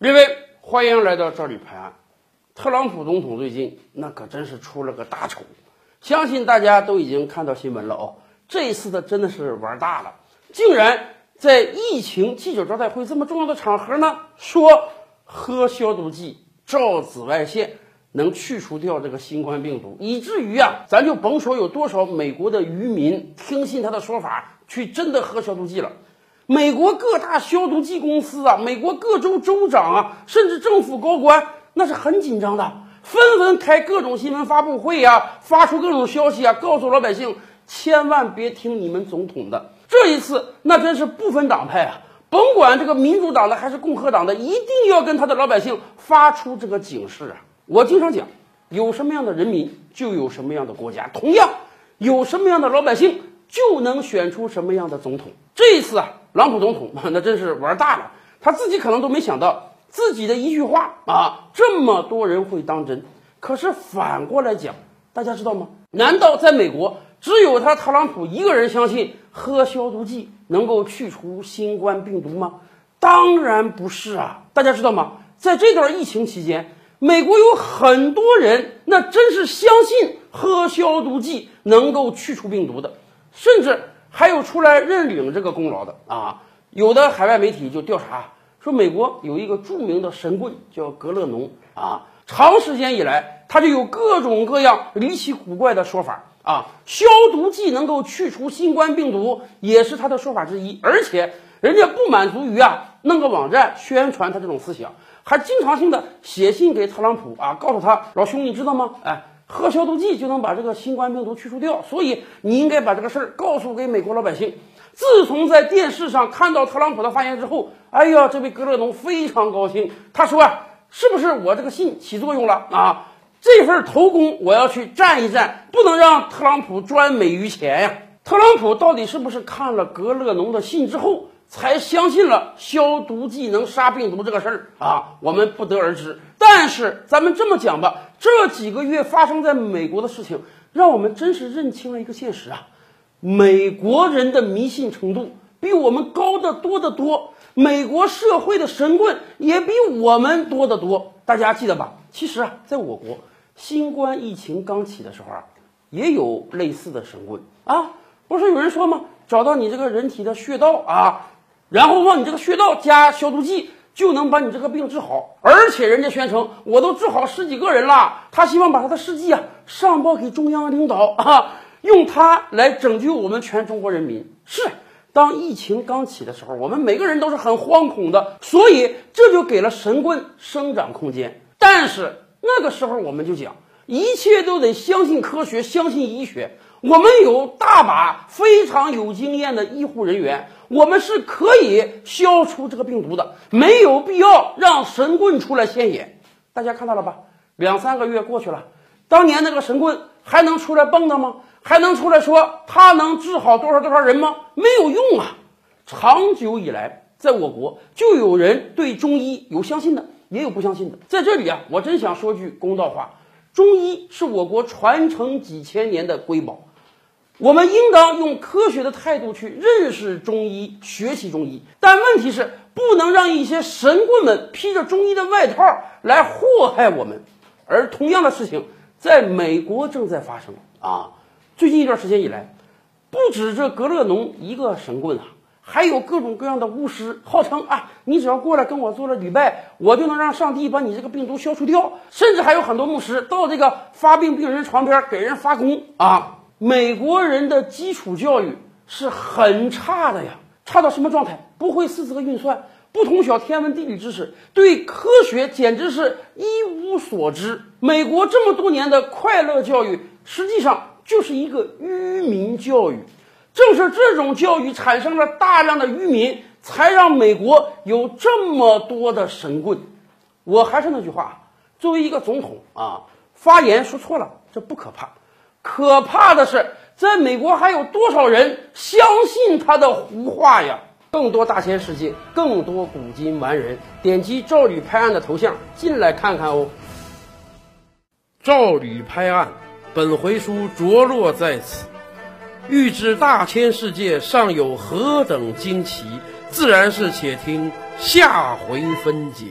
各位，欢迎来到这里拍案。特朗普总统最近那可真是出了个大丑，相信大家都已经看到新闻了哦。这一次他真的是玩大了，竟然在疫情记者招待会这么重要的场合呢，说喝消毒剂、照紫外线能去除掉这个新冠病毒，以至于啊，咱就甭说有多少美国的渔民听信他的说法，去真的喝消毒剂了。美国各大消毒剂公司啊，美国各州州长啊，甚至政府高官，那是很紧张的，纷纷开各种新闻发布会呀，发出各种消息啊，告诉老百姓千万别听你们总统的。这一次那真是不分党派啊，甭管这个民主党的还是共和党的，一定要跟他的老百姓发出这个警示啊！我经常讲，有什么样的人民，就有什么样的国家；同样，有什么样的老百姓，就能选出什么样的总统。这一次啊。特朗普总统 那真是玩大了，他自己可能都没想到自己的一句话啊，这么多人会当真。可是反过来讲，大家知道吗？难道在美国只有他特朗普一个人相信喝消毒剂能够去除新冠病毒吗？当然不是啊！大家知道吗？在这段疫情期间，美国有很多人那真是相信喝消毒剂能够去除病毒的，甚至。还有出来认领这个功劳的啊！有的海外媒体就调查说，美国有一个著名的神棍叫格勒农啊，长时间以来他就有各种各样离奇古怪的说法啊。消毒剂能够去除新冠病毒，也是他的说法之一。而且人家不满足于啊，弄个网站宣传他这种思想，还经常性的写信给特朗普啊，告诉他老兄，你知道吗？哎。喝消毒剂就能把这个新冠病毒去除掉，所以你应该把这个事儿告诉给美国老百姓。自从在电视上看到特朗普的发言之后，哎呀，这位格勒农非常高兴。他说啊，是不是我这个信起作用了啊？这份头功我要去占一占，不能让特朗普专美于前呀。特朗普到底是不是看了格勒农的信之后？才相信了消毒剂能杀病毒这个事儿啊，我们不得而知。但是咱们这么讲吧，这几个月发生在美国的事情，让我们真是认清了一个现实啊，美国人的迷信程度比我们高得多得多，美国社会的神棍也比我们多得多。大家记得吧？其实啊，在我国新冠疫情刚起的时候啊，也有类似的神棍啊，不是有人说吗？找到你这个人体的穴道啊。然后往你这个穴道加消毒剂，就能把你这个病治好。而且人家宣称我都治好十几个人了，他希望把他的事迹啊上报给中央领导啊，用它来拯救我们全中国人民。是，当疫情刚起的时候，我们每个人都是很惶恐的，所以这就给了神棍生长空间。但是那个时候我们就讲，一切都得相信科学，相信医学。我们有大把非常有经验的医护人员。我们是可以消除这个病毒的，没有必要让神棍出来现眼。大家看到了吧？两三个月过去了，当年那个神棍还能出来蹦跶吗？还能出来说他能治好多少多少人吗？没有用啊！长久以来，在我国就有人对中医有相信的，也有不相信的。在这里啊，我真想说句公道话：中医是我国传承几千年的瑰宝。我们应当用科学的态度去认识中医、学习中医，但问题是不能让一些神棍们披着中医的外套来祸害我们。而同样的事情在美国正在发生啊！最近一段时间以来，不止这格勒农一个神棍啊，还有各种各样的巫师，号称啊，你只要过来跟我做了礼拜，我就能让上帝把你这个病毒消除掉。甚至还有很多牧师到这个发病病人床边给人发功啊！美国人的基础教育是很差的呀，差到什么状态？不会四则运算，不通晓天文地理知识，对科学简直是一无所知。美国这么多年的快乐教育，实际上就是一个愚民教育。正是这种教育产生了大量的愚民，才让美国有这么多的神棍。我还是那句话，作为一个总统啊，发言说错了，这不可怕。可怕的是，在美国还有多少人相信他的胡话呀？更多大千世界，更多古今完人，点击赵吕拍案的头像进来看看哦。赵吕拍案，本回书着落在此。欲知大千世界尚有何等惊奇，自然是且听下回分解。